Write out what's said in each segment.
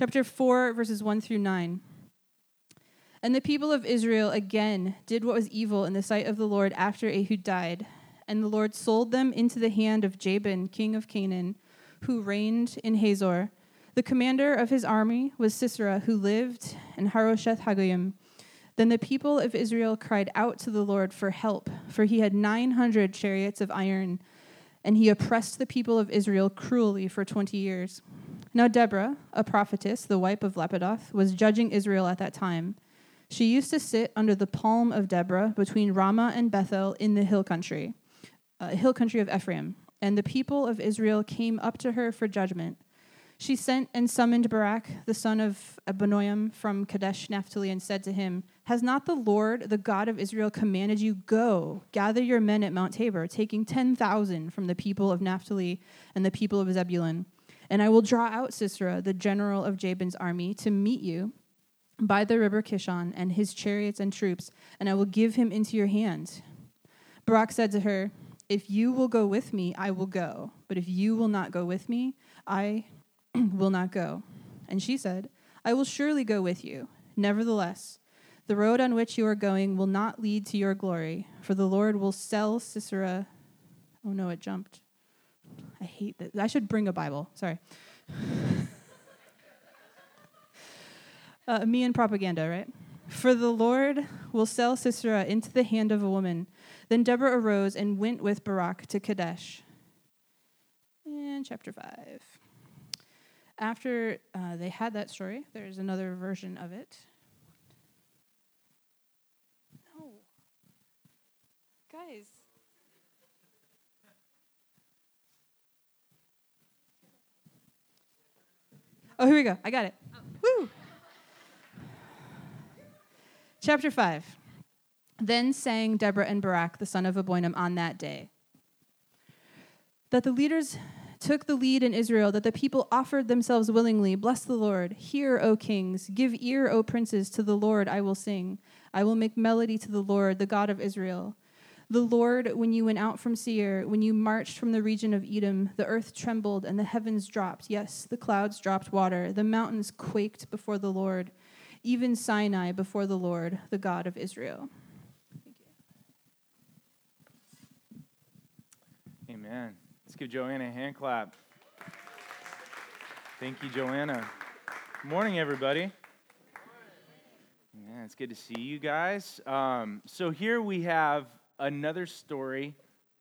Chapter 4, verses 1 through 9. And the people of Israel again did what was evil in the sight of the Lord after Ehud died. And the Lord sold them into the hand of Jabin, king of Canaan, who reigned in Hazor. The commander of his army was Sisera, who lived in Harosheth Hagoyim. Then the people of Israel cried out to the Lord for help, for he had 900 chariots of iron, and he oppressed the people of Israel cruelly for 20 years. Now Deborah, a prophetess, the wife of Lapidoth, was judging Israel at that time. She used to sit under the palm of Deborah between Ramah and Bethel in the hill country, uh, hill country of Ephraim. And the people of Israel came up to her for judgment. She sent and summoned Barak, the son of Abinoam from Kadesh Naphtali, and said to him, Has not the Lord, the God of Israel, commanded you, Go, gather your men at Mount Tabor, taking 10,000 from the people of Naphtali and the people of Zebulun? And I will draw out Sisera, the general of Jabin's army, to meet you by the river Kishon and his chariots and troops, and I will give him into your hand. Barak said to her, If you will go with me, I will go. But if you will not go with me, I will not go. And she said, I will surely go with you. Nevertheless, the road on which you are going will not lead to your glory, for the Lord will sell Sisera. Oh no, it jumped. I hate that. I should bring a Bible. Sorry. uh, me and propaganda, right? For the Lord will sell Sisera into the hand of a woman. Then Deborah arose and went with Barak to Kadesh. And chapter 5. After uh, they had that story, there's another version of it. No. Guys. Oh, here we go. I got it. Woo! Chapter 5. Then sang Deborah and Barak, the son of Abinoam, on that day that the leaders took the lead in Israel, that the people offered themselves willingly. Bless the Lord. Hear, O kings. Give ear, O princes. To the Lord I will sing. I will make melody to the Lord, the God of Israel. The Lord, when you went out from Seir, when you marched from the region of Edom, the earth trembled and the heavens dropped. Yes, the clouds dropped water. The mountains quaked before the Lord, even Sinai before the Lord, the God of Israel. Amen. Let's give Joanna a hand clap. Thank you, Joanna. Good morning, everybody. Yeah, it's good to see you guys. Um, so here we have another story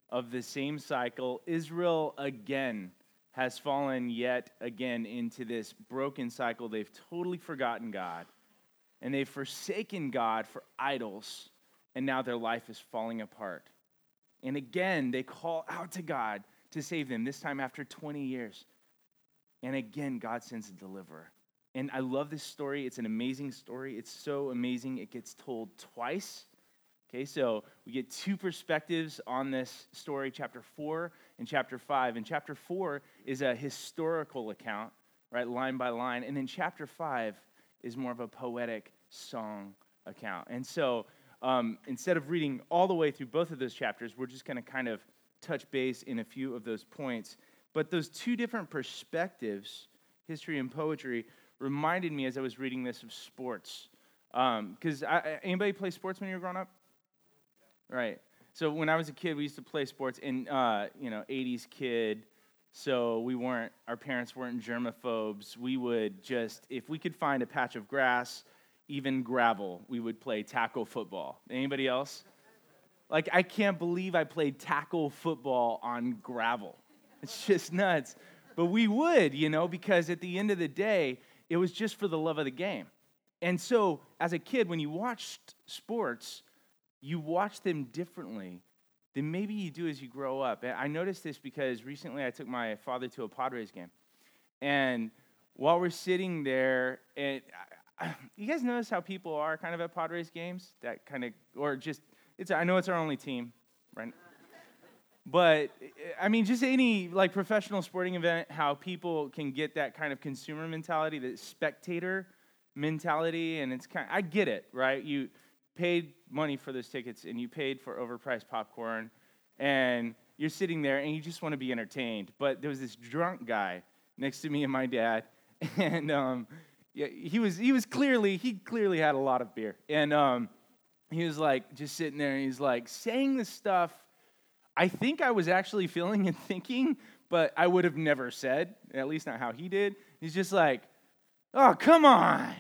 of the same cycle. Israel again has fallen yet again into this broken cycle. They've totally forgotten God, and they've forsaken God for idols, and now their life is falling apart. And again, they call out to God to save them, this time after 20 years. And again, God sends a deliverer. And I love this story. It's an amazing story. It's so amazing. It gets told twice. Okay, so we get two perspectives on this story, chapter 4 and chapter 5. And chapter 4 is a historical account, right, line by line. And then chapter 5 is more of a poetic song account. And so um, instead of reading all the way through both of those chapters, we're just going to kind of touch base in a few of those points. But those two different perspectives, history and poetry, reminded me as I was reading this of sports. Because um, anybody play sports when you were growing up? Right. So when I was a kid, we used to play sports. In uh, you know, '80s kid, so we weren't. Our parents weren't germaphobes. We would just, if we could find a patch of grass, even gravel, we would play tackle football. Anybody else? Like, I can't believe I played tackle football on gravel. It's just nuts. But we would, you know, because at the end of the day, it was just for the love of the game. And so, as a kid, when you watched sports, you watch them differently than maybe you do as you grow up. And I noticed this because recently I took my father to a Padres game. And while we're sitting there, and you guys notice how people are kind of at Padres games? That kind of, or just it's, I know it's our only team, right? But I mean, just any like professional sporting event, how people can get that kind of consumer mentality, that spectator mentality, and it's kind. Of, I get it, right? You paid money for those tickets, and you paid for overpriced popcorn, and you're sitting there, and you just want to be entertained. But there was this drunk guy next to me and my dad, and um, yeah, he was he was clearly he clearly had a lot of beer, and um, he was like just sitting there, and he's like saying the stuff. I think I was actually feeling and thinking, but I would have never said, at least not how he did. He's just like, "Oh, come on,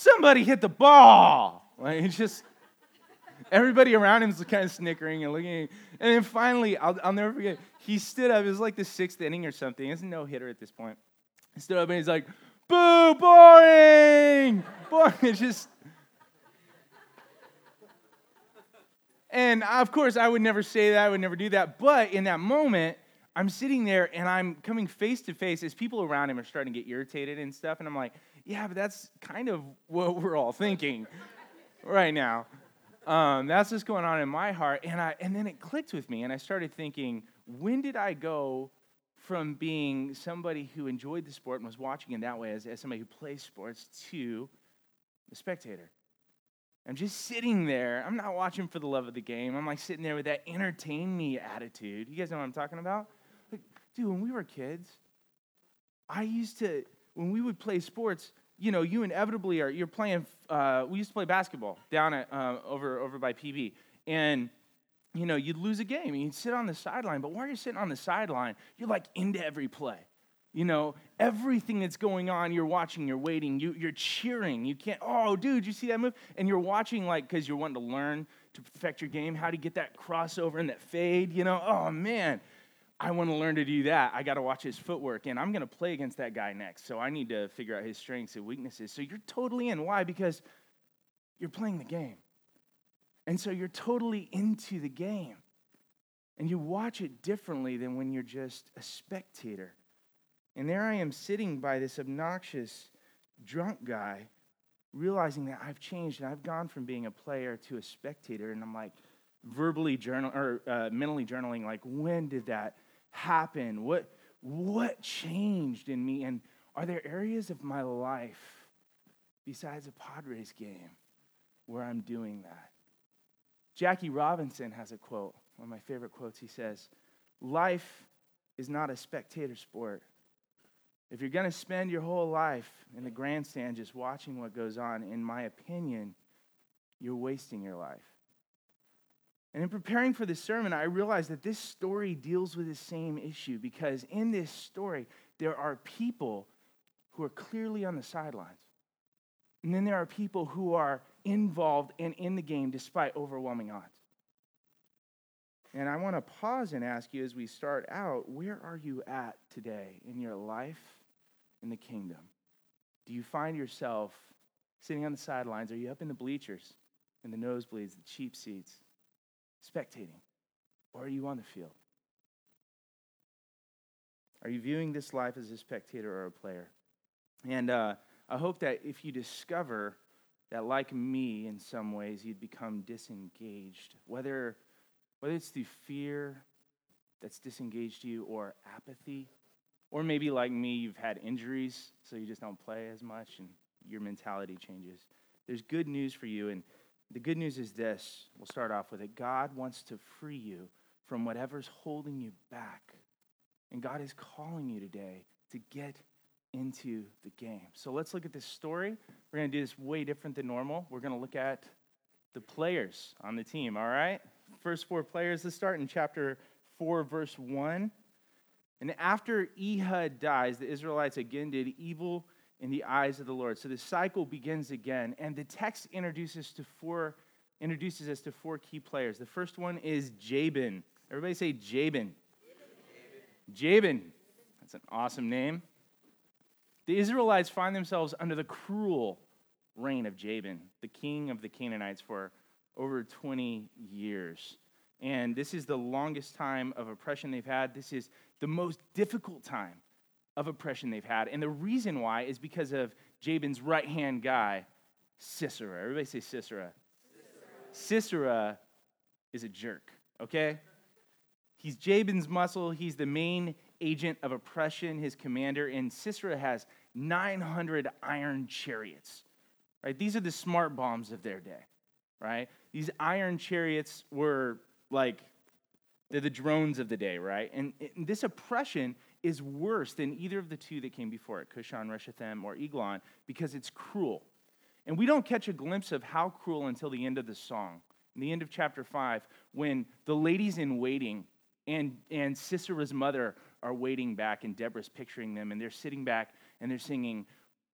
somebody hit the ball!" Like it's just everybody around him is kind of snickering and looking. And then finally, I'll, I'll never forget. He stood up. It was like the sixth inning or something. It's no hitter at this point. He stood up and he's like, "Boo, boring, boring." It's just. And of course, I would never say that. I would never do that. But in that moment, I'm sitting there and I'm coming face to face as people around him are starting to get irritated and stuff. And I'm like, yeah, but that's kind of what we're all thinking right now. Um, that's what's going on in my heart. And, I, and then it clicked with me, and I started thinking, when did I go from being somebody who enjoyed the sport and was watching in that way as, as somebody who plays sports to a spectator? I'm just sitting there. I'm not watching for the love of the game. I'm like sitting there with that entertain me attitude. You guys know what I'm talking about? Like, dude, when we were kids, I used to, when we would play sports, you know, you inevitably are, you're playing, uh, we used to play basketball down at, uh, over, over by PB. And, you know, you'd lose a game and you'd sit on the sideline. But while you're sitting on the sideline, you're like into every play. You know, everything that's going on, you're watching, you're waiting, you, you're cheering. You can't, oh, dude, you see that move? And you're watching, like, because you're wanting to learn to perfect your game, how to get that crossover and that fade, you know? Oh, man, I want to learn to do that. I got to watch his footwork, and I'm going to play against that guy next. So I need to figure out his strengths and weaknesses. So you're totally in. Why? Because you're playing the game. And so you're totally into the game. And you watch it differently than when you're just a spectator. And there I am sitting by this obnoxious drunk guy, realizing that I've changed and I've gone from being a player to a spectator. And I'm like verbally journal or uh, mentally journaling, like, when did that happen? What, what changed in me? And are there areas of my life besides a Padres game where I'm doing that? Jackie Robinson has a quote, one of my favorite quotes. He says, Life is not a spectator sport. If you're going to spend your whole life in the grandstand just watching what goes on, in my opinion, you're wasting your life. And in preparing for this sermon, I realized that this story deals with the same issue because in this story, there are people who are clearly on the sidelines. And then there are people who are involved and in the game despite overwhelming odds. And I want to pause and ask you as we start out where are you at today in your life in the kingdom? Do you find yourself sitting on the sidelines? Are you up in the bleachers, in the nosebleeds, the cheap seats? Spectating? Or are you on the field? Are you viewing this life as a spectator or a player? And uh, I hope that if you discover that, like me, in some ways, you'd become disengaged, whether, whether it's through fear that's disengaged you or apathy, or maybe like me, you've had injuries, so you just don't play as much and your mentality changes. There's good news for you. And the good news is this we'll start off with it God wants to free you from whatever's holding you back. And God is calling you today to get into the game. So let's look at this story. We're going to do this way different than normal. We're going to look at the players on the team, all right? First four players. Let's start in chapter 4, verse 1. And after Ehud dies, the Israelites again did evil in the eyes of the Lord. So the cycle begins again, and the text introduces to four introduces us to four key players. The first one is Jabin. Everybody say Jabin. Jabin. That's an awesome name. The Israelites find themselves under the cruel reign of Jabin, the king of the Canaanites, for over 20 years. And this is the longest time of oppression they've had. This is the most difficult time of oppression they've had. And the reason why is because of Jabin's right hand guy, Sisera. Everybody say Sisera. Sisera. Is a jerk, okay? He's Jabin's muscle. He's the main agent of oppression, his commander. And Sisera has 900 iron chariots, right? These are the smart bombs of their day, right? These iron chariots were like, they're the drones of the day, right? And, and this oppression is worse than either of the two that came before it, Cushan, Rishathaim, or Eglon, because it's cruel. And we don't catch a glimpse of how cruel until the end of the song. In the end of chapter 5, when the ladies in waiting and, and Sisera's mother are waiting back, and Deborah's picturing them, and they're sitting back and they're singing,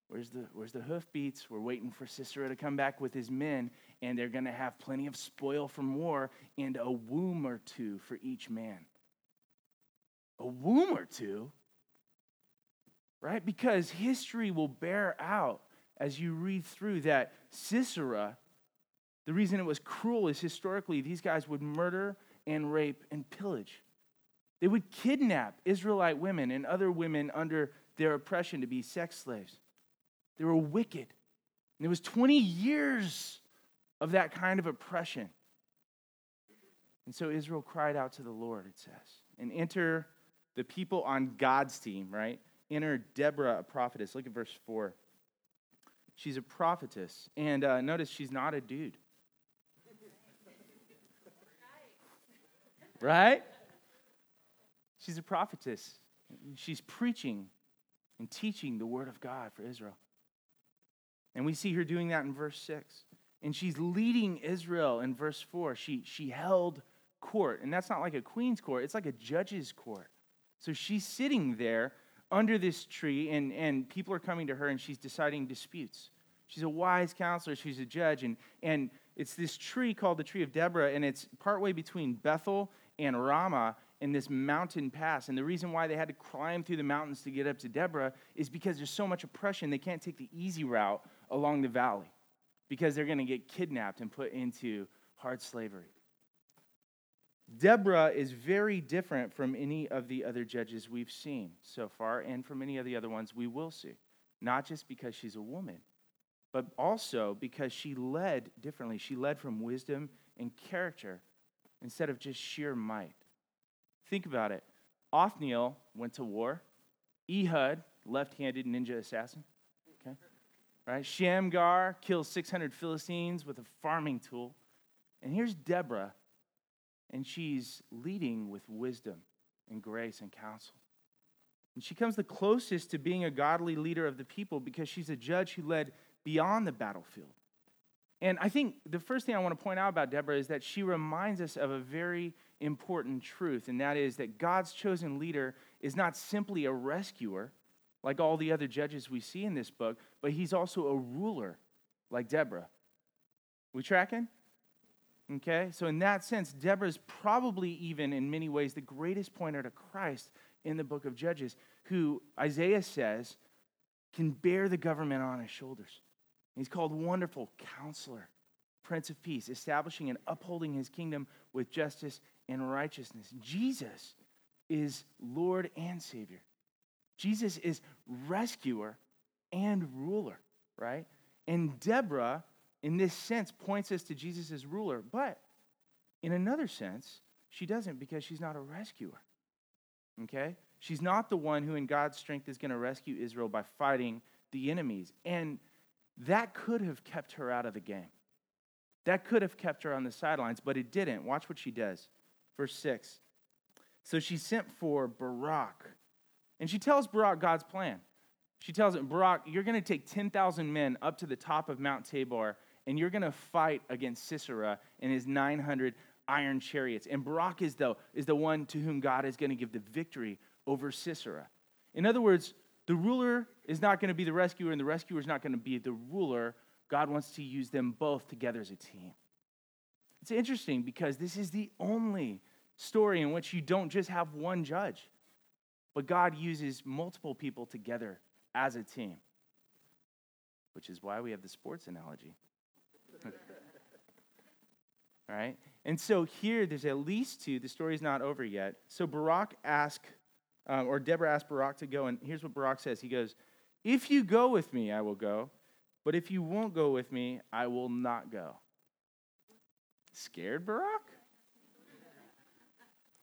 Where's the, where's the hoofbeats? We're waiting for Sisera to come back with his men, and they're going to have plenty of spoil from war and a womb or two for each man. A womb or two? Right? Because history will bear out as you read through that Sisera, the reason it was cruel is historically these guys would murder and rape and pillage. They would kidnap Israelite women and other women under their oppression to be sex slaves. They were wicked. And it was 20 years of that kind of oppression. And so Israel cried out to the Lord, it says. And enter the people on God's team, right? Enter Deborah, a prophetess. Look at verse 4. She's a prophetess. And uh, notice she's not a dude. right? She's a prophetess. She's preaching and teaching the word of God for Israel. And we see her doing that in verse 6. And she's leading Israel in verse 4. She, she held court. And that's not like a queen's court, it's like a judge's court. So she's sitting there under this tree, and, and people are coming to her, and she's deciding disputes. She's a wise counselor, she's a judge, and, and it's this tree called the tree of Deborah, and it's partway between Bethel and Ramah in this mountain pass. And the reason why they had to climb through the mountains to get up to Deborah is because there's so much oppression, they can't take the easy route along the valley because they're going to get kidnapped and put into hard slavery. Deborah is very different from any of the other judges we've seen so far and from any of the other ones we will see. Not just because she's a woman, but also because she led differently. She led from wisdom and character instead of just sheer might. Think about it. Othniel went to war. Ehud, left handed ninja assassin. Okay? Right? Shamgar kills 600 Philistines with a farming tool. And here's Deborah, and she's leading with wisdom and grace and counsel. And she comes the closest to being a godly leader of the people because she's a judge who led beyond the battlefield. And I think the first thing I want to point out about Deborah is that she reminds us of a very important truth, and that is that God's chosen leader is not simply a rescuer, like all the other judges we see in this book, but he's also a ruler, like Deborah. We tracking? Okay, so in that sense, Deborah is probably even in many ways the greatest pointer to Christ in the book of Judges, who Isaiah says can bear the government on his shoulders. He's called Wonderful Counselor, Prince of Peace, establishing and upholding his kingdom with justice and righteousness. Jesus is Lord and Savior. Jesus is rescuer and ruler, right? And Deborah, in this sense, points us to Jesus as ruler, but in another sense, she doesn't because she's not a rescuer. Okay? She's not the one who, in God's strength, is going to rescue Israel by fighting the enemies. And that could have kept her out of the game. That could have kept her on the sidelines, but it didn't. Watch what she does. Verse 6. So she sent for Barak, and she tells Barak God's plan. She tells him, Barak, you're going to take 10,000 men up to the top of Mount Tabor, and you're going to fight against Sisera and his 900 iron chariots. And Barak is the, is the one to whom God is going to give the victory over Sisera. In other words, the ruler is not going to be the rescuer, and the rescuer is not going to be the ruler. God wants to use them both together as a team. It's interesting because this is the only story in which you don't just have one judge, but God uses multiple people together as a team, which is why we have the sports analogy. right? And so here, there's at least two. The story's not over yet. So Barak asked, um, or Deborah asked Barak to go, and here's what Barak says. He goes, If you go with me, I will go, but if you won't go with me, I will not go. Scared, Barak?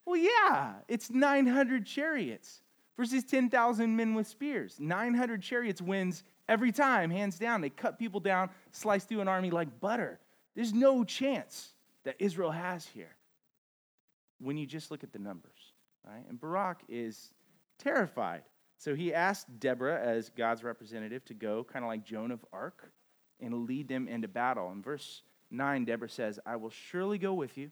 Well, yeah, it's 900 chariots versus 10,000 men with spears. 900 chariots wins every time, hands down. They cut people down, slice through an army like butter. There's no chance that Israel has here when you just look at the numbers, right? And Barak is terrified. So he asked Deborah, as God's representative, to go, kind of like Joan of Arc, and lead them into battle. In verse 9, Deborah says, I will surely go with you.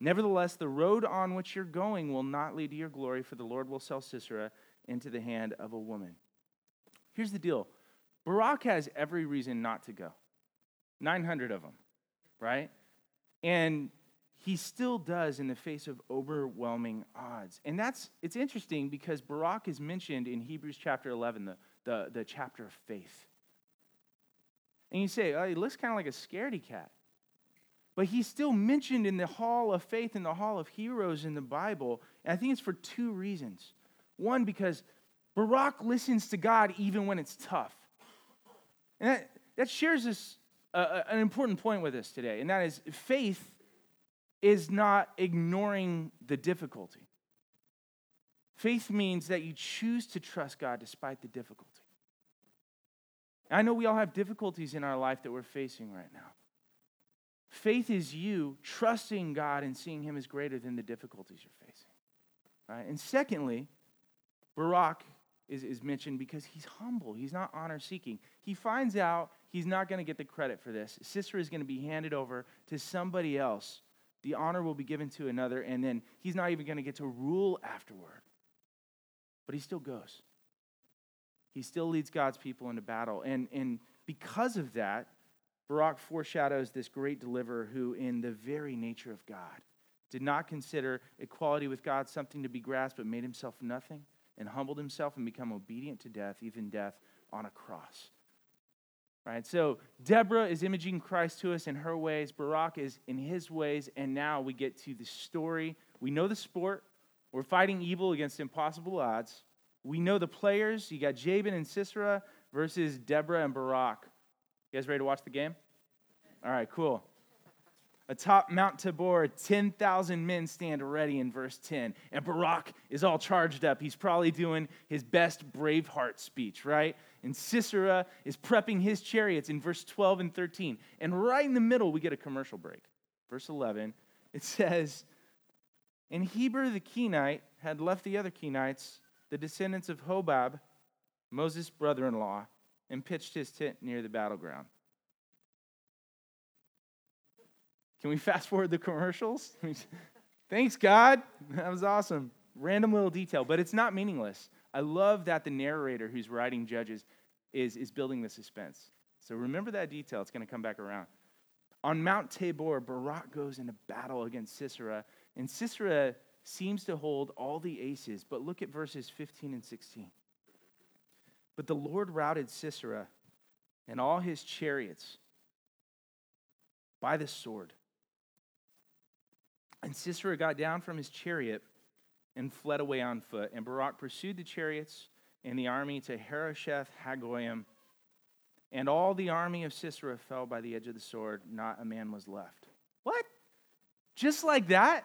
Nevertheless, the road on which you're going will not lead to your glory, for the Lord will sell Sisera into the hand of a woman. Here's the deal Barak has every reason not to go 900 of them, right? And he still does in the face of overwhelming odds. And that's it's interesting because Barak is mentioned in Hebrews chapter 11, the, the, the chapter of faith. And you say, oh, he looks kind of like a scaredy cat. But he's still mentioned in the hall of faith, in the hall of heroes in the Bible. And I think it's for two reasons. One, because Barak listens to God even when it's tough. And that, that shares us uh, an important point with us today, and that is faith is not ignoring the difficulty. Faith means that you choose to trust God despite the difficulty. I know we all have difficulties in our life that we're facing right now. Faith is you trusting God and seeing Him as greater than the difficulties you're facing. Right? And secondly, Barak is, is mentioned because he's humble. He's not honor seeking. He finds out he's not going to get the credit for this. Sisera is going to be handed over to somebody else. The honor will be given to another, and then he's not even going to get to rule afterward. But he still goes. He still leads God's people into battle. And, and because of that, Barak foreshadows this great deliverer who, in the very nature of God, did not consider equality with God something to be grasped, but made himself nothing and humbled himself and become obedient to death, even death on a cross. Right? So Deborah is imaging Christ to us in her ways, Barak is in his ways, and now we get to the story. We know the sport. We're fighting evil against impossible odds. We know the players. You got Jabin and Sisera versus Deborah and Barak. You guys ready to watch the game? All right, cool. Atop Mount Tabor, 10,000 men stand ready in verse 10. And Barak is all charged up. He's probably doing his best Braveheart speech, right? And Sisera is prepping his chariots in verse 12 and 13. And right in the middle, we get a commercial break. Verse 11, it says, And Heber the Kenite had left the other Kenites, the descendants of Hobab, Moses' brother in law, and pitched his tent near the battleground. Can we fast forward the commercials? Thanks, God. That was awesome. Random little detail, but it's not meaningless. I love that the narrator who's writing Judges is, is building the suspense. So remember that detail. It's going to come back around. On Mount Tabor, Barak goes into battle against Sisera, and Sisera seems to hold all the aces, but look at verses 15 and 16. But the Lord routed Sisera and all his chariots by the sword. And Sisera got down from his chariot and fled away on foot. And Barak pursued the chariots and the army to Harosheth Hagoyim. And all the army of Sisera fell by the edge of the sword. Not a man was left. What? Just like that?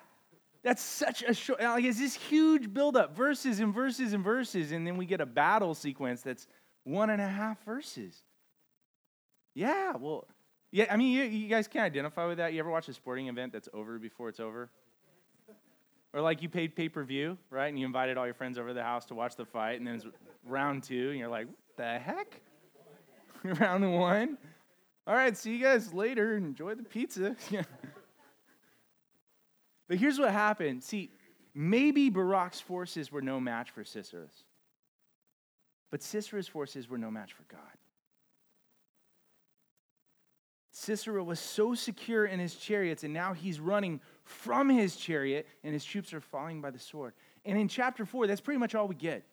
That's such a short, like it's this huge buildup, verses and verses and verses, and then we get a battle sequence that's one and a half verses. Yeah, well, yeah, I mean, you, you guys can identify with that. You ever watch a sporting event that's over before it's over? Or like you paid pay per view, right? And you invited all your friends over to the house to watch the fight, and then it's round two, and you're like, what the heck? round one? All right, see you guys later. Enjoy the pizza. But here's what happened. See, maybe Barak's forces were no match for Sisera's, but Sisera's forces were no match for God. Sisera was so secure in his chariots, and now he's running from his chariot, and his troops are falling by the sword. And in chapter four, that's pretty much all we get.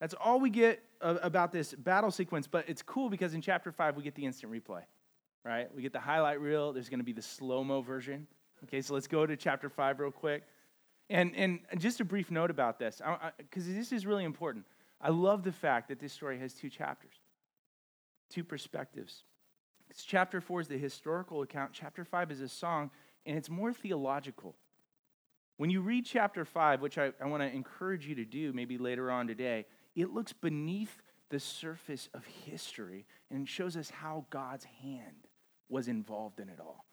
That's all we get about this battle sequence, but it's cool because in chapter five, we get the instant replay, right? We get the highlight reel, there's going to be the slow mo version. Okay, so let's go to chapter 5 real quick. And, and just a brief note about this, because this is really important. I love the fact that this story has two chapters, two perspectives. Chapter 4 is the historical account, chapter 5 is a song, and it's more theological. When you read chapter 5, which I, I want to encourage you to do maybe later on today, it looks beneath the surface of history and shows us how God's hand was involved in it all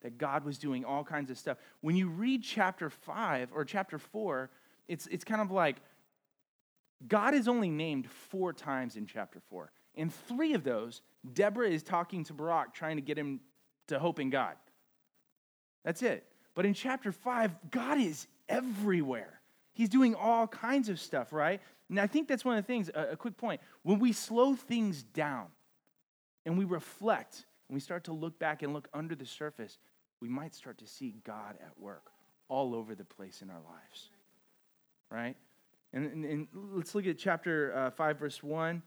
that God was doing all kinds of stuff. When you read chapter 5 or chapter 4, it's, it's kind of like God is only named four times in chapter four. In three of those, Deborah is talking to Barak, trying to get him to hope in God. That's it. But in chapter five, God is everywhere. He's doing all kinds of stuff, right? And I think that's one of the things, a, quick point. When we slow things down and we reflect and we start to look back and look under the surface, we might start to see God at work all over the place in our lives, right? And, and, and let's look at chapter uh, 5, verse 1.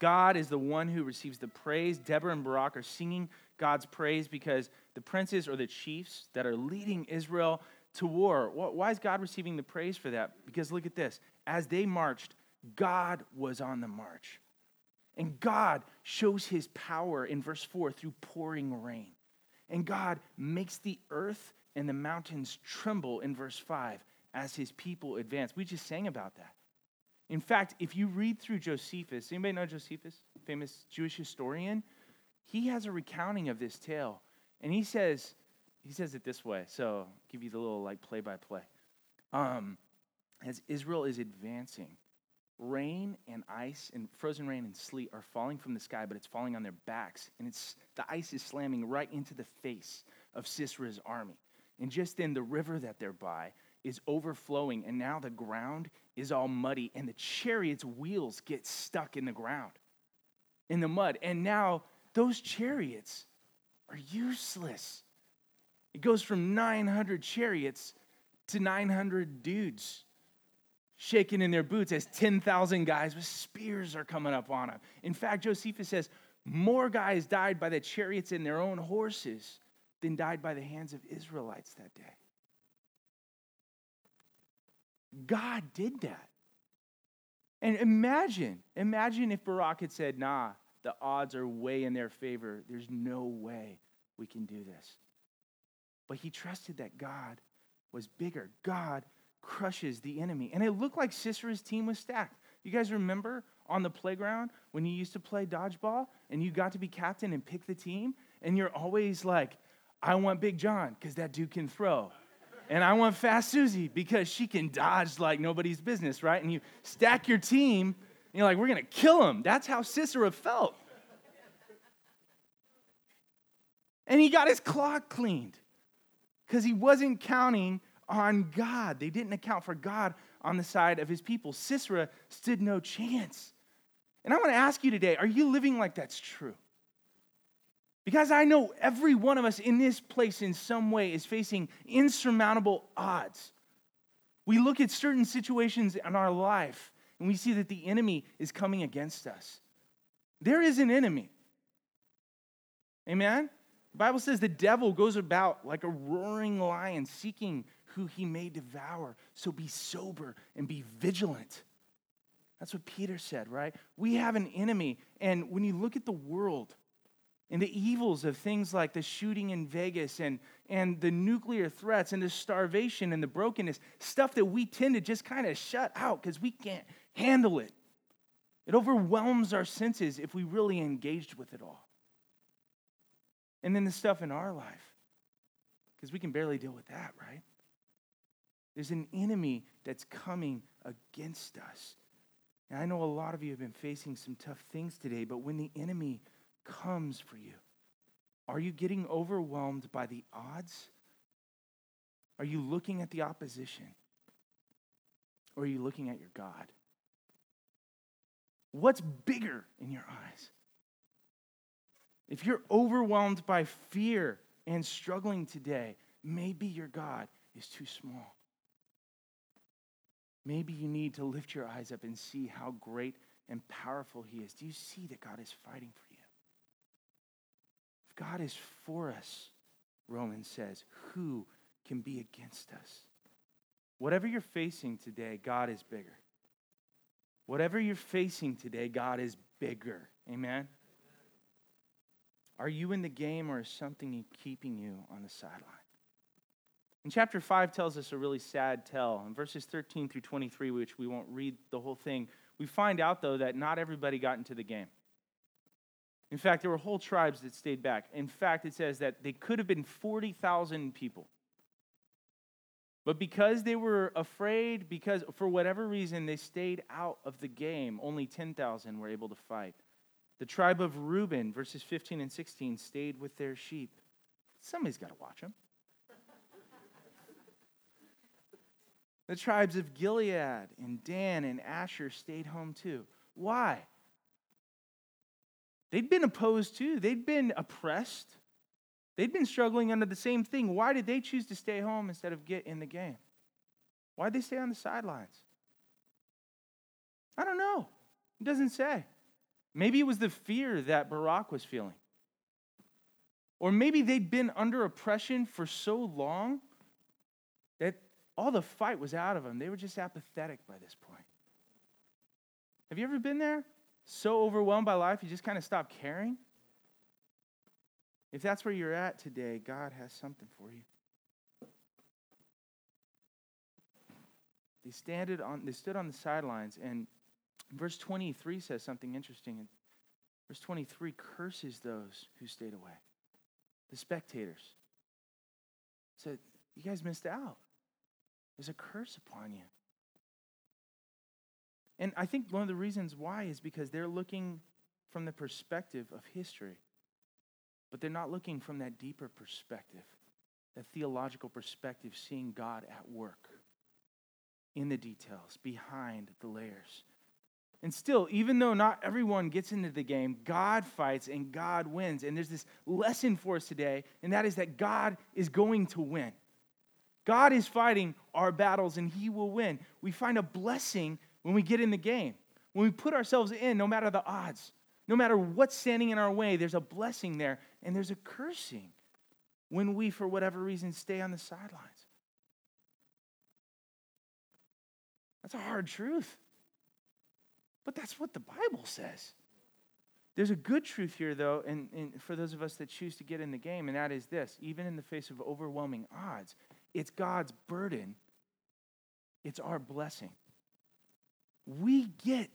God is the one who receives the praise. Deborah and Barak are singing God's praise because the princes or the chiefs that are leading Israel to war. Why is God receiving the praise for that? Because look at this. As they marched, God was on the march. And God shows his power in verse 4 through pouring rain. And God makes the earth and the mountains tremble in verse 5 as his people advance. We just sang about that. In fact, if you read through Josephus, anybody know Josephus, famous Jewish historian? He has a recounting of this tale. And he says, he says it this way. So I'll give you the little like play by play. Um, as Israel is advancing, rain and ice and frozen rain and sleet are falling from the sky, but it's falling on their backs. And it's the ice is slamming right into the face of Sisera's army. And just then the river that they're by is overflowing, and now the ground is all muddy, and the chariot's wheels get stuck in the ground, in the mud. And now those chariots are useless. It goes from 900 chariots to 900 dudes shaking in their boots as 10,000 guys with spears are coming up on them. In fact, Josephus says more guys died by the chariots and their own horses than died by the hands of Israelites that day. God did that. And imagine, imagine if Barak had said, nah, the odds are way in their favor. There's no way we can do this. But he trusted that God was bigger. God crushes the enemy. And it looked like Sisera's team was stacked. You guys remember on the playground when you used to play dodgeball and you got to be captain and pick the team? And you're always like, I want Big John because that dude can throw. And I want Fast Susie because she can dodge like nobody's business, right? And you stack your team, and you're like, we're going to kill him. That's how Sisera felt. And he got his clock cleaned because he wasn't counting on God. They didn't account for God on the side of his people. Sisera stood no chance. And I want to ask you today are you living like that's true? Because I know every one of us in this place in some way is facing insurmountable odds. We look at certain situations in our life and we see that the enemy is coming against us. There is an enemy. Amen? The Bible says the devil goes about like a roaring lion seeking who he may devour. So be sober and be vigilant. That's what Peter said, right? We have an enemy. And when you look at the world, and the evils of things like the shooting in Vegas and, and the nuclear threats and the starvation and the brokenness, stuff that we tend to just kind of shut out because we can't handle it. It overwhelms our senses if we really engaged with it all. And then the stuff in our life, because we can barely deal with that, right? There's an enemy that's coming against us. And I know a lot of you have been facing some tough things today, but when the enemy comes for you? Are you getting overwhelmed by the odds? Are you looking at the opposition? Or are you looking at your God? What's bigger in your eyes? If you're overwhelmed by fear and struggling today, maybe your God is too small. Maybe you need to lift your eyes up and see how great and powerful He is. Do you see that God is fighting for you? God is for us, Romans says, who can be against us? Whatever you're facing today, God is bigger. Whatever you're facing today, God is bigger. Amen? Are you in the game or is something keeping you on the sideline? And chapter 5 tells us a really sad tale. In verses 13 through 23, which we won't read the whole thing, we find out, though, that not everybody got into the game. In fact, there were whole tribes that stayed back. In fact, it says that they could have been 40,000 people. But because they were afraid, because for whatever reason they stayed out of the game, only 10,000 were able to fight. The tribe of Reuben, verses 15 and 16, stayed with their sheep. Somebody's got to watch them. the tribes of Gilead and Dan and Asher stayed home too. Why? They'd been opposed too, they'd been oppressed. They'd been struggling under the same thing. Why did they choose to stay home instead of get in the game? Why'd they stay on the sidelines? I don't know. It doesn't say. Maybe it was the fear that Barak was feeling. Or maybe they'd been under oppression for so long that all the fight was out of them. They were just apathetic by this point. Have you ever been there? So overwhelmed by life, you just kind of stop caring? If that's where you're at today, God has something for you. They, on, they stood on the sidelines, and verse 23 says something interesting. Verse 23 curses those who stayed away, the spectators. Said, You guys missed out. There's a curse upon you. And I think one of the reasons why is because they're looking from the perspective of history. But they're not looking from that deeper perspective, that theological perspective, seeing God at work in the details, behind the layers. And still, even though not everyone gets into the game, God fights and God wins. And there's this lesson for us today, and that is that God is going to win. God is fighting our battles and He will win. We find a blessing when we get in the game, when we put ourselves in, no matter the odds. No matter what's standing in our way, there's a blessing there and there's a cursing when we, for whatever reason, stay on the sidelines. That's a hard truth. But that's what the Bible says. There's a good truth here, though, and, and, for those of us that choose to get in the game, and that is this even in the face of overwhelming odds, it's God's burden, it's our blessing. We get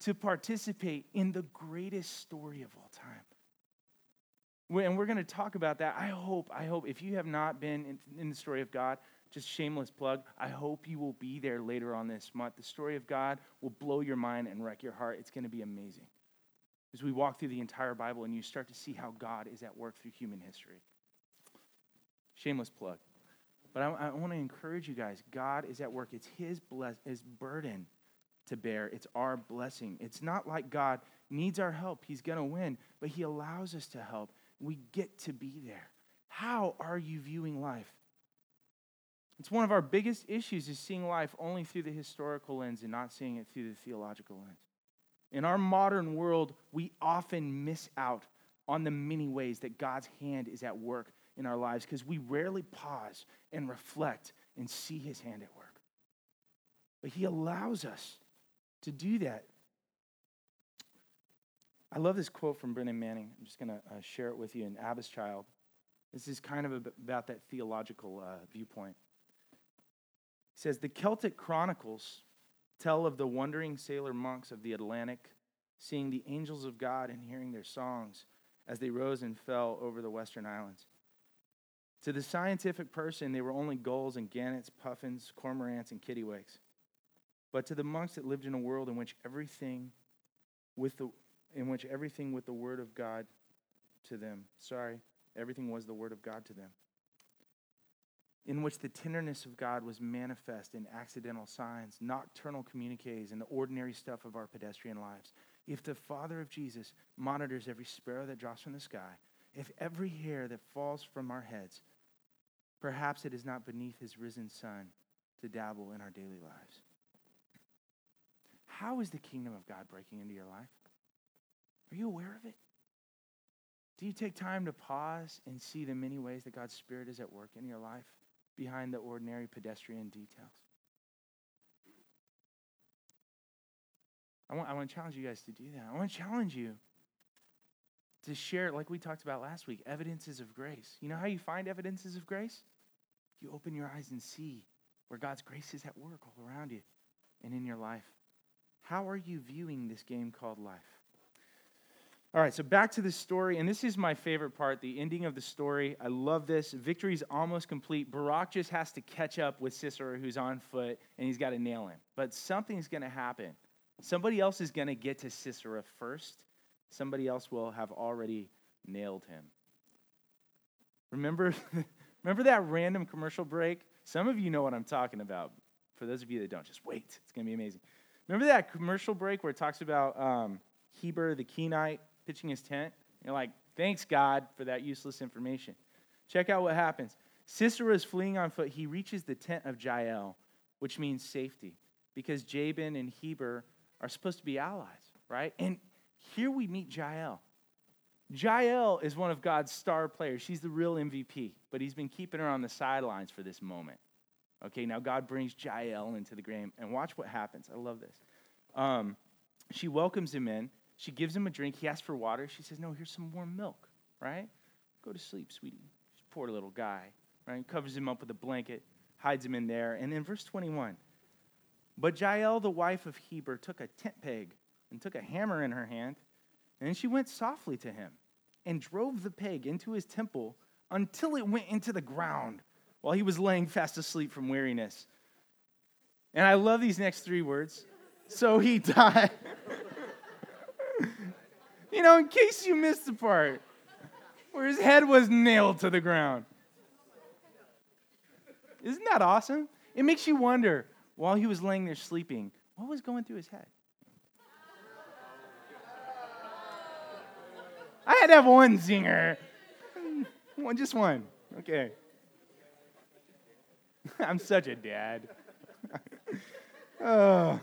to participate in the greatest story of all time. And we're going to talk about that. I hope, I hope, if you have not been in, in, the story of God, just shameless plug, I hope you will be there later on this month. The story of God will blow your mind and wreck your heart. It's going to be amazing. As we walk through the entire Bible and you start to see how God is at work through human history. Shameless plug. But I, I want to encourage you guys God is at work. It's His, bless, his burden to bear. It's our blessing. It's not like God needs our help. He's going to win, but He allows us to help. We get to be there. How are you viewing life? It's one of our biggest issues is seeing life only through the historical lens and not seeing it through the theological lens. In our modern world, we often miss out on the many ways that God's hand is at work in our lives because we rarely pause and reflect and see his hand at work. But he allows us to do that. I love this quote from Brennan Manning. I'm just going to uh, share it with you in Abba's Child. This is kind of about that theological uh, viewpoint. He says The Celtic chronicles tell of the wandering sailor monks of the Atlantic seeing the angels of God and hearing their songs as they rose and fell over the western islands. To the scientific person, they were only gulls and gannets, puffins, cormorants, and kittiwakes but to the monks that lived in a world in which everything with the in which everything with the word of God to them. Sorry, everything was the word of God to them. In which the tenderness of God was manifest in accidental signs, nocturnal communiques, and the ordinary stuff of our pedestrian lives. If the Father of Jesus monitors every sparrow that drops from the sky, if every hair that falls from our heads, perhaps it is not beneath his risen Son to dabble in our daily lives. How is the kingdom of God breaking into your life? Are you aware of it? Do you take time to pause and see the many ways that God's Spirit is at work in your life behind the ordinary pedestrian details? I want, I want to challenge you guys to do that. I want to challenge you to share, like we talked about last week, evidences of grace. You know how you find evidences of grace? You open your eyes and see where God's grace is at work all around you and in your life. How are you viewing this game called life? All right, so back to the story, and this is my favorite part the ending of the story. I love this. Victory's almost complete. Barak just has to catch up with Sisera, who's on foot, and he's got to nail him. But something's going to happen. Somebody else is going to get to Sisera first, somebody else will have already nailed him. Remember, remember that random commercial break? Some of you know what I'm talking about. For those of you that don't, just wait. It's going to be amazing. Remember that commercial break where it talks about um, Heber the Kenite pitching his tent? You're like, thanks, God, for that useless information. Check out what happens. Sisera is fleeing on foot. He reaches the tent of Jael, which means safety, because Jabin and Heber are supposed to be allies, right? And here we meet Jael. Jael is one of God's star players. She's the real MVP, but he's been keeping her on the sidelines for this moment. Okay, now God brings Jael into the game, and watch what happens. I love this. Um, she welcomes him in. She gives him a drink. He asks for water. She says, No, here's some warm milk, right? Go to sleep, sweetie. Poor little guy, right? Covers him up with a blanket, hides him in there. And in verse 21, but Jael, the wife of Heber, took a tent peg and took a hammer in her hand, and she went softly to him and drove the peg into his temple until it went into the ground while he was laying fast asleep from weariness. And I love these next three words. So he died. you know, in case you missed the part where his head was nailed to the ground. Isn't that awesome? It makes you wonder while he was laying there sleeping, what was going through his head? I had to have one zinger. One, just one. Okay. I'm such a dad. oh.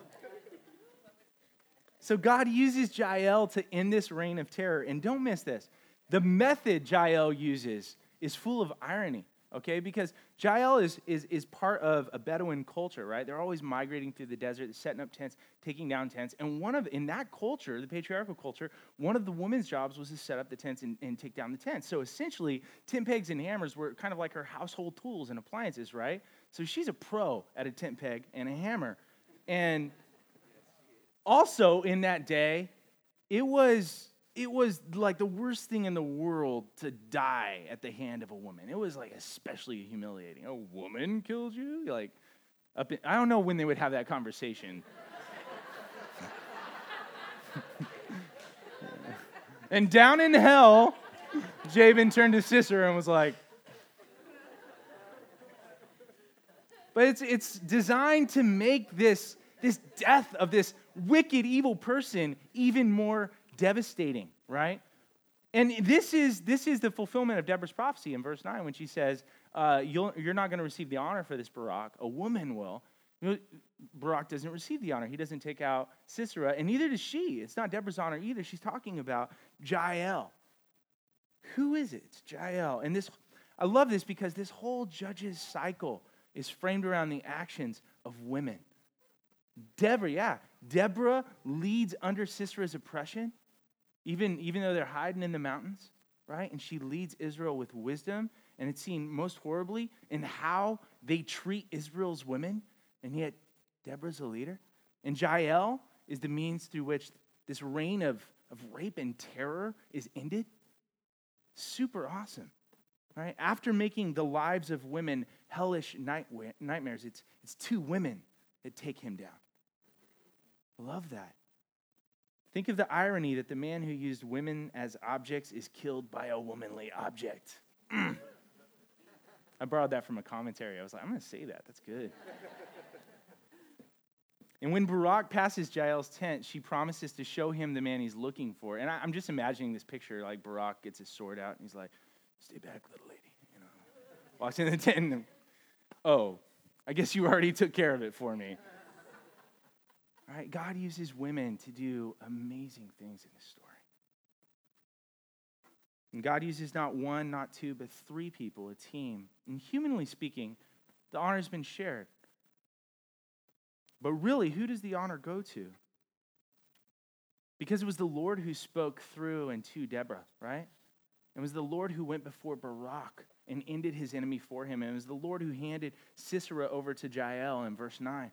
So God uses Jael to end this reign of terror. And don't miss this. The method Jael uses is full of irony okay? Because Jael is, is, is part of a Bedouin culture, right? They're always migrating through the desert, setting up tents, taking down tents. And one of, in that culture, the patriarchal culture, one of the women's jobs was to set up the tents and, and take down the tents. So essentially, tent pegs and hammers were kind of like her household tools and appliances, right? So she's a pro at a tent peg and a hammer. And also in that day, it was it was like the worst thing in the world to die at the hand of a woman. It was like especially humiliating. A woman killed you? Like, up in, I don't know when they would have that conversation. and down in hell, Jabin turned to Sisera and was like, but it's, it's designed to make this, this death of this wicked, evil person even more devastating, right? And this is, this is the fulfillment of Deborah's prophecy in verse 9 when she says, uh, you are not going to receive the honor for this Barak. A woman will. Barak doesn't receive the honor. He doesn't take out Sisera, and neither does she. It's not Deborah's honor either. She's talking about Jael. Who is it? It's Jael. And this, I love this because this whole judges cycle is framed around the actions of women. Deborah, yeah, Deborah leads under Sisera's oppression even, even though they're hiding in the mountains, right? And she leads Israel with wisdom, and it's seen most horribly in how they treat Israel's women, and yet Deborah's a leader. And Jael is the means through which this reign of, of rape and terror is ended. Super awesome, right? After making the lives of women hellish nightmares, it's, it's two women that take him down. Love that. Think of the irony that the man who used women as objects is killed by a womanly object. I borrowed that from a commentary. I was like, I'm going to say that. That's good. and when Barak passes Jael's tent, she promises to show him the man he's looking for. And I, am just imagining this picture like Barak gets his sword out and he's like, Stay back, little lady. You know, walks in the tent and, oh, I guess you already took care of it for me. Right? God uses women to do amazing things in this story. And God uses not one, not two, but three people, a team. And humanly speaking, the honor has been shared. But really, who does the honor go to? Because it was the Lord who spoke through and to Deborah, right? It was the Lord who went before Barak and ended his enemy for him. And it was the Lord who handed Sisera over to Jael in verse 9.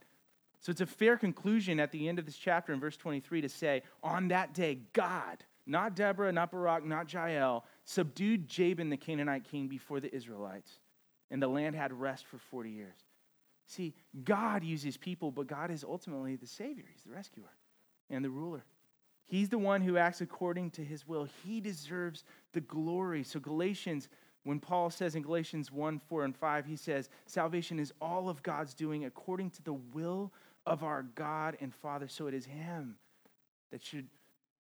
So it's a fair conclusion at the end of this chapter in verse 23 to say, on that day, God, not Deborah, not Barak, not Jael, subdued Jabin, the Canaanite king, before the Israelites. And the land had rest for 40 years. See, God uses people, but God is ultimately the Savior. He's the rescuer and the ruler. He's the one who acts according to his will. He deserves the glory. So, Galatians, when Paul says in Galatians 1 4 and 5, he says, Salvation is all of God's doing according to the will of our God and Father. So, it is Him that should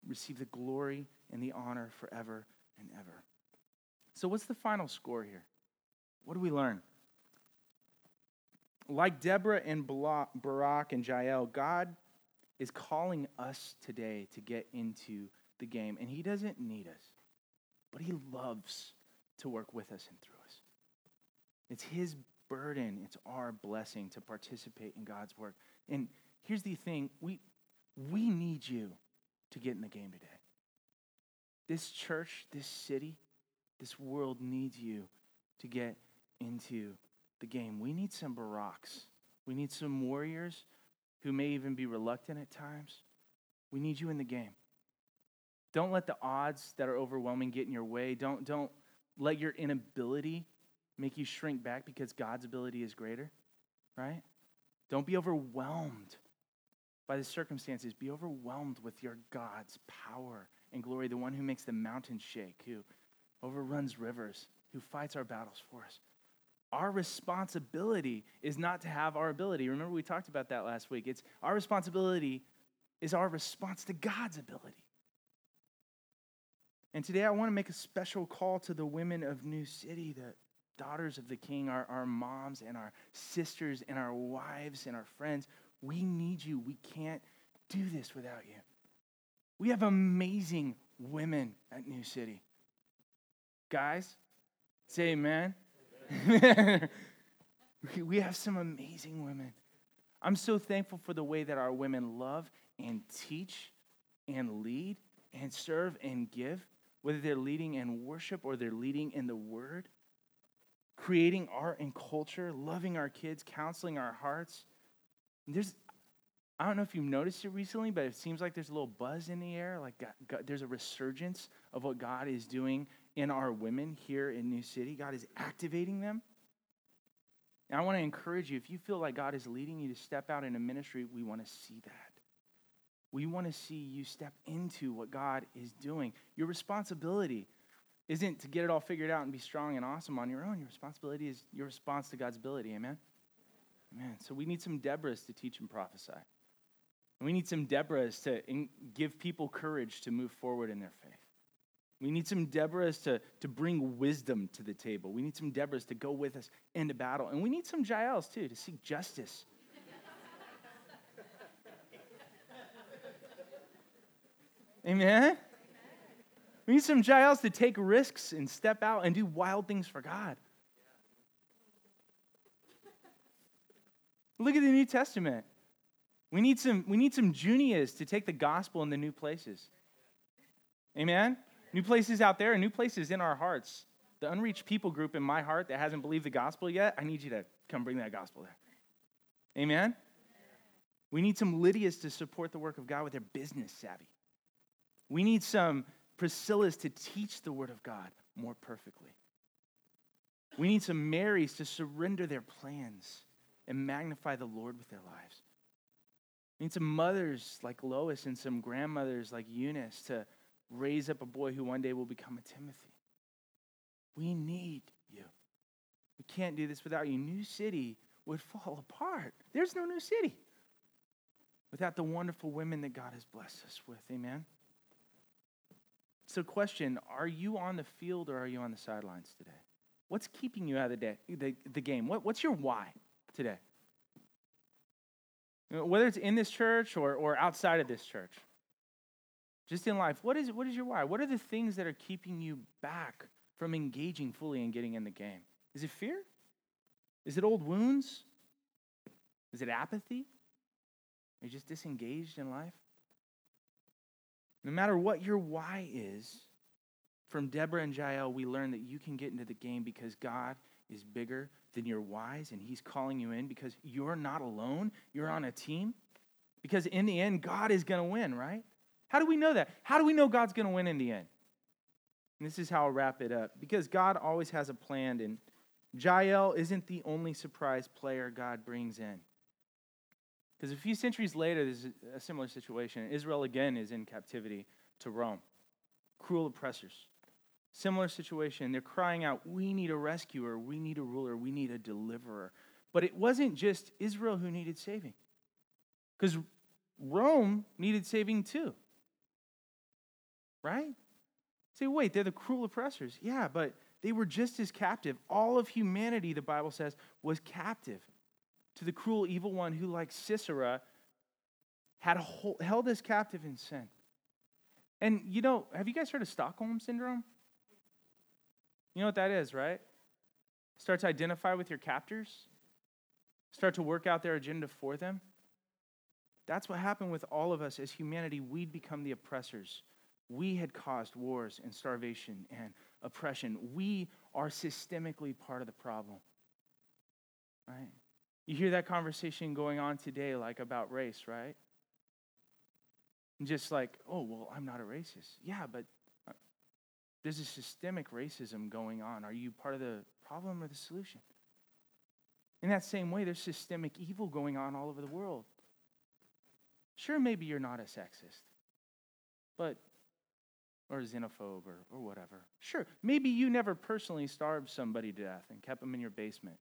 receive the glory and the honor forever and ever. So, what's the final score here? What do we learn? Like Deborah and Barak and Jael, God is calling us today to get into the game. And He doesn't need us, but He loves to work with us and through us. It's His burden, it's our blessing to participate in God's work. And here's the thing we, we need you to get in the game today. This church, this city, this world needs you to get into the game. We need some Baraks. We need some warriors who may even be reluctant at times. We need you in the game. Don't let the odds that are overwhelming get in your way. Don't, don't let your inability make you shrink back because God's ability is greater, right? Don't be overwhelmed by the circumstances. Be overwhelmed with your God's power and glory, the one who makes the mountains shake, who overruns rivers, who fights our battles for us. Our responsibility is not to have our ability. Remember, we talked about that last week. It's our responsibility is our response to God's ability. And today I want to make a special call to the women of New City, the daughters of the King, our, our moms and our sisters and our wives and our friends. We need you. We can't do this without you. We have amazing women at New City. Guys, say amen. we have some amazing women. I'm so thankful for the way that our women love and teach and lead and serve and give, whether they're leading in worship or they're leading in the word, creating art and culture, loving our kids, counseling our hearts. there's, I don't know if you've noticed it recently, but it seems like there's a little buzz in the air. Like God, God, there's a resurgence of what God is doing in our women here in New City. God is activating them. And I want to encourage you if you feel like God is leading you to step out in a ministry, we want to see that. We want to see you step into what God is doing. Your responsibility isn't to get it all figured out and be strong and awesome on your own. Your responsibility is your response to God's ability. Amen? Amen. So we need some Deborahs to teach and prophesy. And we need some Deborahs to give people courage to move forward in their faith. We need some Deborahs to, to bring wisdom to the table. We need some Deborahs to go with us into battle. And we need some Jaels, too, to seek justice. Amen? We need some Jaels to take risks and step out and do wild things for God. Look at the New Testament. We need some, we need some Junias to take the gospel in the new places. Amen? New places out there and new places in our hearts. The unreached people group in my heart that hasn't believed the gospel yet, I need you to come bring that gospel there. Amen? We need some Lydias to support the work of God with their business savvy. We need some Priscillas to teach the word of God more perfectly. We need some Marys to surrender their plans and magnify the Lord with their lives. We need some mothers like Lois and some grandmothers like Eunice to raise up a boy who one day will become a Timothy. We need you. We can't do this without you. New City would fall apart. There's no new city without the wonderful women that God has blessed us with. Amen. So, question Are you on the field or are you on the sidelines today? What's keeping you out of the, day, the, the game? What, what's your why today? Whether it's in this church or, or outside of this church just in life, what is, what is your why? What are the things that are keeping you back from engaging fully and getting in the game? Is it fear? Is it old wounds? Is it apathy? Are you just disengaged in life? No matter what your why is, from Deborah and Jael, we learn that you can get into the game because God is bigger than your whys and He's calling you in because you're not alone. You're on a team. Because in the end, God is going to win, right? How do we know that? How do we know God's going to win in the end? And this is how I'll wrap it up. Because God always has a plan, and Jael isn't the only surprise player God brings in. Because a few centuries later, there's a similar situation. Israel again is in captivity to Rome. Cruel oppressors. Similar situation. They're crying out, We need a rescuer, we need a ruler, we need a deliverer. But it wasn't just Israel who needed saving, because Rome needed saving too. Right? Say, wait, they're the cruel oppressors. Yeah, but they were just as captive. All of humanity, the Bible says, was captive to the cruel evil one who, like Sisera, had hold, held us captive in sin. And you know, have you guys heard of Stockholm syndrome? You know what that is, right? Start to identify with your captors, start to work out their agenda for them. That's what happened with all of us as humanity. We'd become the oppressors. We had caused wars and starvation and oppression. We are systemically part of the problem. Right? You hear that conversation going on today, like about race, right? And just like, oh, well, I'm not a racist. Yeah, but uh, there's a systemic racism going on. Are you part of the problem or the solution? In that same way, there's systemic evil going on all over the world. Sure, maybe you're not a sexist, but or xenophobe or, or whatever. Sure, maybe you never personally starved somebody to death and kept them in your basement.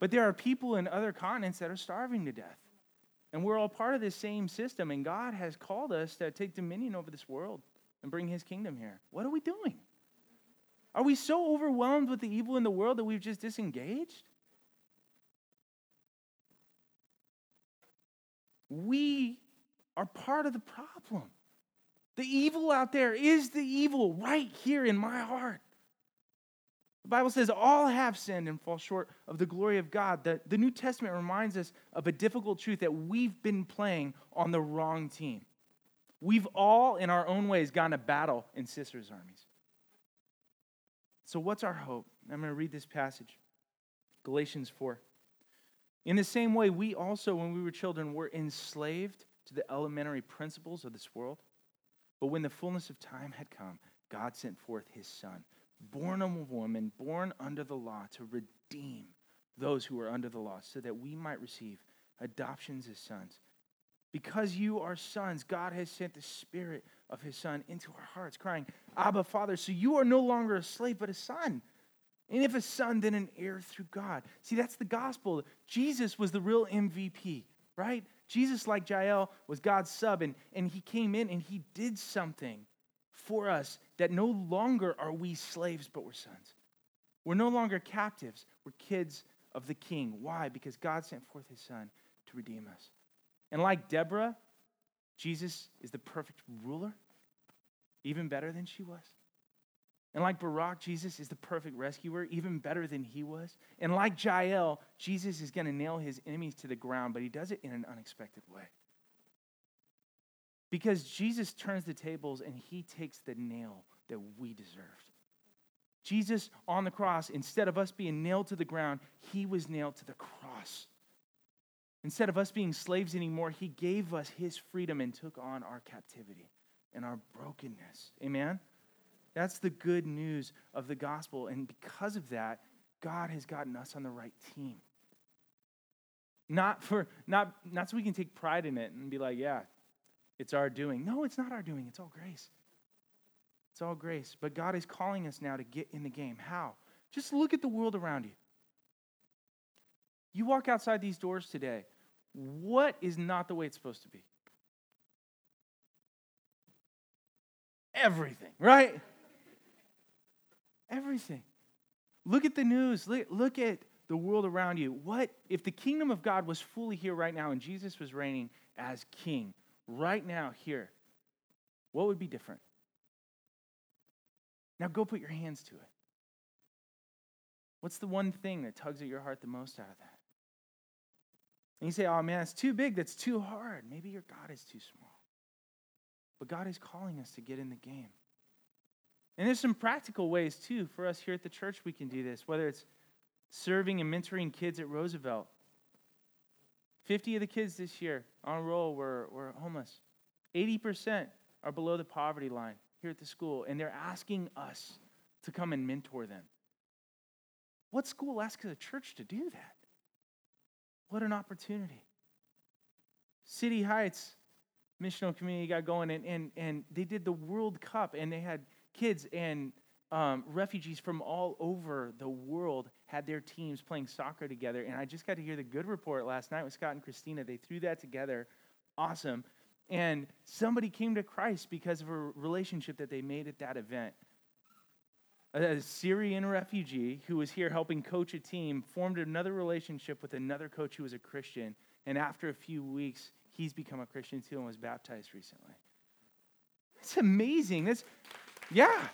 But there are people in other continents that are starving to death. And we're all part of this same system, and God has called us to take dominion over this world and bring his kingdom here. What are we doing? Are we so overwhelmed with the evil in the world that we've just disengaged? We are part of the problem. The evil out there is the evil right here in my heart. The Bible says all have sinned and fall short of the glory of God. The, the New Testament reminds us of a difficult truth that we've been playing on the wrong team. We've all, in our own ways, gone to battle in Sisera's armies. So, what's our hope? I'm going to read this passage Galatians 4. In the same way, we also, when we were children, were enslaved to the elementary principles of this world. But when the fullness of time had come, God sent forth his Son, born of a woman, born under the law, to redeem those who were under the law, so that we might receive adoptions as sons. Because you are sons, God has sent the Spirit of his Son into our hearts, crying, Abba, Father. So you are no longer a slave, but a son. And if a son, then an heir through God. See, that's the gospel. Jesus was the real MVP, right? Jesus, like Jael, was God's sub, and, and he came in and he did something for us that no longer are we slaves, but we're sons. We're no longer captives, we're kids of the king. Why? Because God sent forth his son to redeem us. And like Deborah, Jesus is the perfect ruler, even better than she was. And like Barak, Jesus is the perfect rescuer, even better than he was. And like Jael, Jesus is going to nail his enemies to the ground, but he does it in an unexpected way. Because Jesus turns the tables and he takes the nail that we deserved. Jesus on the cross, instead of us being nailed to the ground, he was nailed to the cross. Instead of us being slaves anymore, he gave us his freedom and took on our captivity and our brokenness. Amen? That's the good news of the gospel. And because of that, God has gotten us on the right team. Not for not not so we can take pride in it and be like, yeah, it's our doing. No, it's not our doing. It's all grace. It's all grace. But God is calling us now to get in the game. How? Just look at the world around you. You walk outside these doors today. What is not the way it's supposed to be? Everything, right? Everything. Look at the news. Look, at the world around you. What if the kingdom of God was fully here right now and Jesus was reigning as king right now here? What would be different? Now go put your hands to it. What's the one thing that tugs at your heart the most out of that? And you say, oh man, it's too big, that's too hard. Maybe your God is too small. But God is calling us to get in the game. And there's some practical ways too for us here at the church we can do this, whether it's serving and mentoring kids at Roosevelt. 50 of the kids this year on roll were, were homeless. 80% are below the poverty line here at the school, and they're asking us to come and mentor them. What school asks a church to do that? What an opportunity. City Heights missional community got going, and, and, and they did the World Cup, and they had kids and um, refugees from all over the world had their teams playing soccer together. And I just got to hear the good report last night with Scott and Christina. They threw that together. Awesome. And somebody came to Christ because of a relationship that they made at that event. A Syrian refugee who was here helping coach a team formed another relationship with another coach who was a Christian. And after a few weeks, he's become a Christian too and was baptized recently. It's amazing. That's, yeah.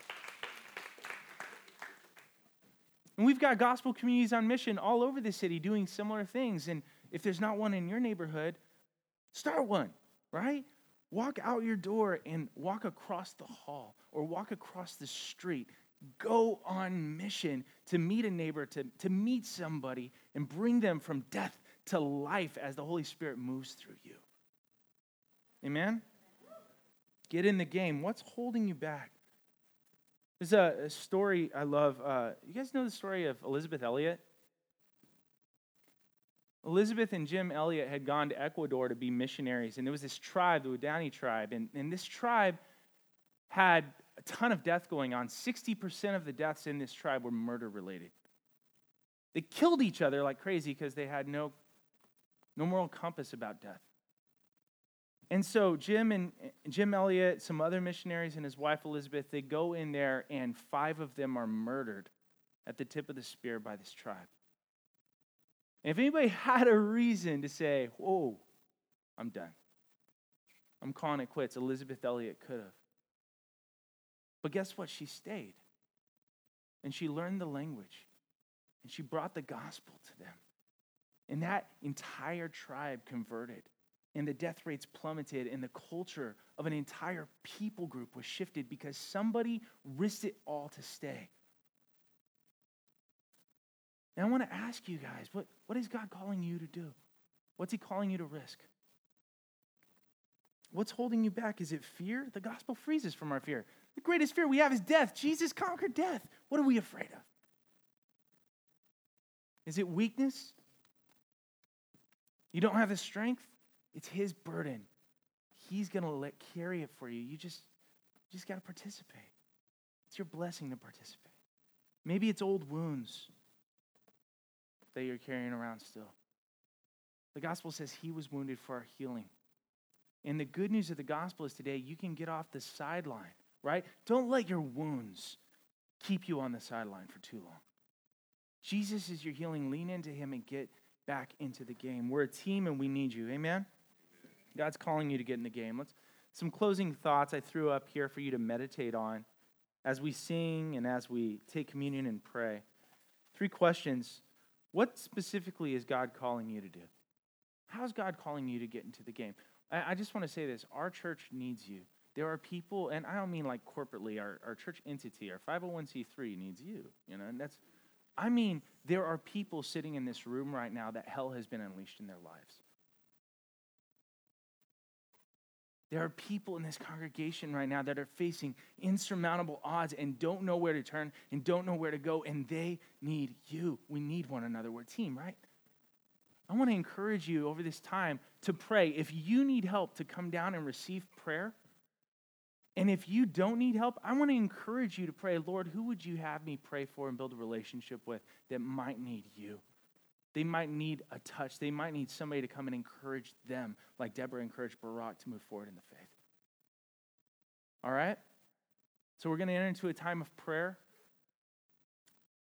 And we've got gospel communities on mission all over the city doing similar things. And if there's not one in your neighborhood, start one, right? Walk out your door and walk across the hall or walk across the street. Go on mission to meet a neighbor, to, to meet somebody, and bring them from death to life as the Holy Spirit moves through you. Amen? Get in the game. What's holding you back? There's a, a story I love. Uh, you guys know the story of Elizabeth Elliot? Elizabeth and Jim Elliot had gone to Ecuador to be missionaries, and there was this tribe, the Waodani tribe, and, and this tribe had a ton of death going on. 60% of the deaths in this tribe were murder related. They killed each other like crazy because they had no, no moral compass about death. And so Jim and Jim Elliot, some other missionaries, and his wife Elizabeth, they go in there, and five of them are murdered at the tip of the spear by this tribe. And if anybody had a reason to say, "Whoa, I'm done," I'm calling it quits. Elizabeth Elliot could have. But guess what? She stayed. And she learned the language. And she brought the gospel to them. And that entire tribe converted and the death rates plummeted, and the culture of an entire people group was shifted because somebody risked it all to stay. And I want to ask you guys what, what is God calling you to do? What's He calling you to risk? What's holding you back? Is it fear? The gospel frees us from our fear. The greatest fear we have is death. Jesus conquered death. What are we afraid of? Is it weakness? You don't have the strength? It's his burden. He's going to let carry it for you. You just you just got to participate. It's your blessing to participate. Maybe it's old wounds that you're carrying around still. The gospel says he was wounded for our healing. And the good news of the gospel is today you can get off the sideline, right? Don't let your wounds keep you on the sideline for too long. Jesus is your healing. Lean into him and get back into the game. We're a team and we need you. Amen? God's calling you to get in the game. Let's some closing thoughts I threw up here for you to meditate on as we sing and as we take communion and pray. Three questions. What specifically is God calling you to do? How's God calling you to get into the game? I, I just want to say this our church needs you. There are people, and I don't mean like corporately, our, our church entity, our 501c3 needs you. You know, and that's, I mean, there are people sitting in this room right now that hell has been unleashed in their lives. There are people in this congregation right now that are facing insurmountable odds and don't know where to turn and don't know where to go, and they need you. We need one another. We're a team, right? I want to encourage you over this time to pray. If you need help, to come down and receive prayer. And if you don't need help, I want to encourage you to pray, Lord, who would you have me pray for and build a relationship with that might need you? They might need a touch. They might need somebody to come and encourage them, like Deborah encouraged Barak to move forward in the faith. All right? So we're going to enter into a time of prayer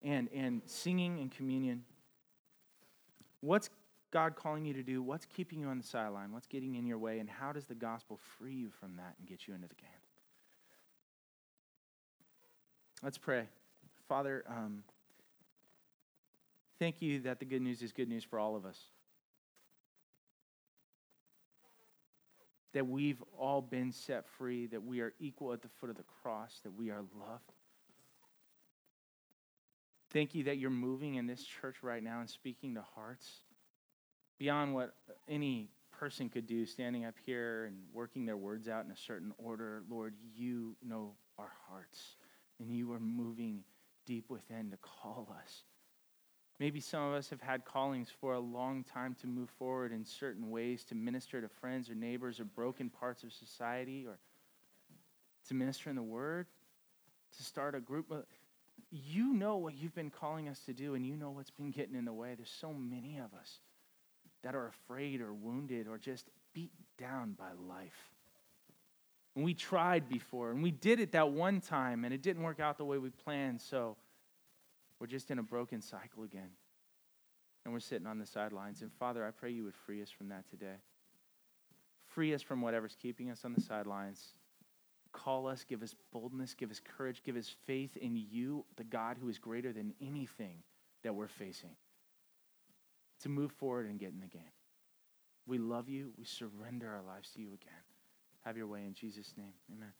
and, and singing and communion. What's God calling you to do? What's keeping you on the sideline? What's getting in your way? And how does the gospel free you from that and get you into the game? Let's pray. Father, um, Thank you that the good news is good news for all of us. That we've all been set free, that we are equal at the foot of the cross, that we are loved. Thank you that you're moving in this church right now and speaking to hearts beyond what any person could do standing up here and working their words out in a certain order. Lord, you know our hearts, and you are moving deep within to call us. Maybe some of us have had callings for a long time to move forward in certain ways to minister to friends or neighbors or broken parts of society or to minister in the word, to start a group. You know what you've been calling us to do, and you know what's been getting in the way. There's so many of us that are afraid or wounded or just beat down by life. And we tried before, and we did it that one time, and it didn't work out the way we planned, so we're just in a broken cycle again. And we're sitting on the sidelines. And Father, I pray you would free us from that today. Free us from whatever's keeping us on the sidelines. Call us, give us boldness, give us courage, give us faith in you, the God who is greater than anything that we're facing to move forward and get in the game. We love you. We surrender our lives to you again. Have your way in Jesus' name. Amen.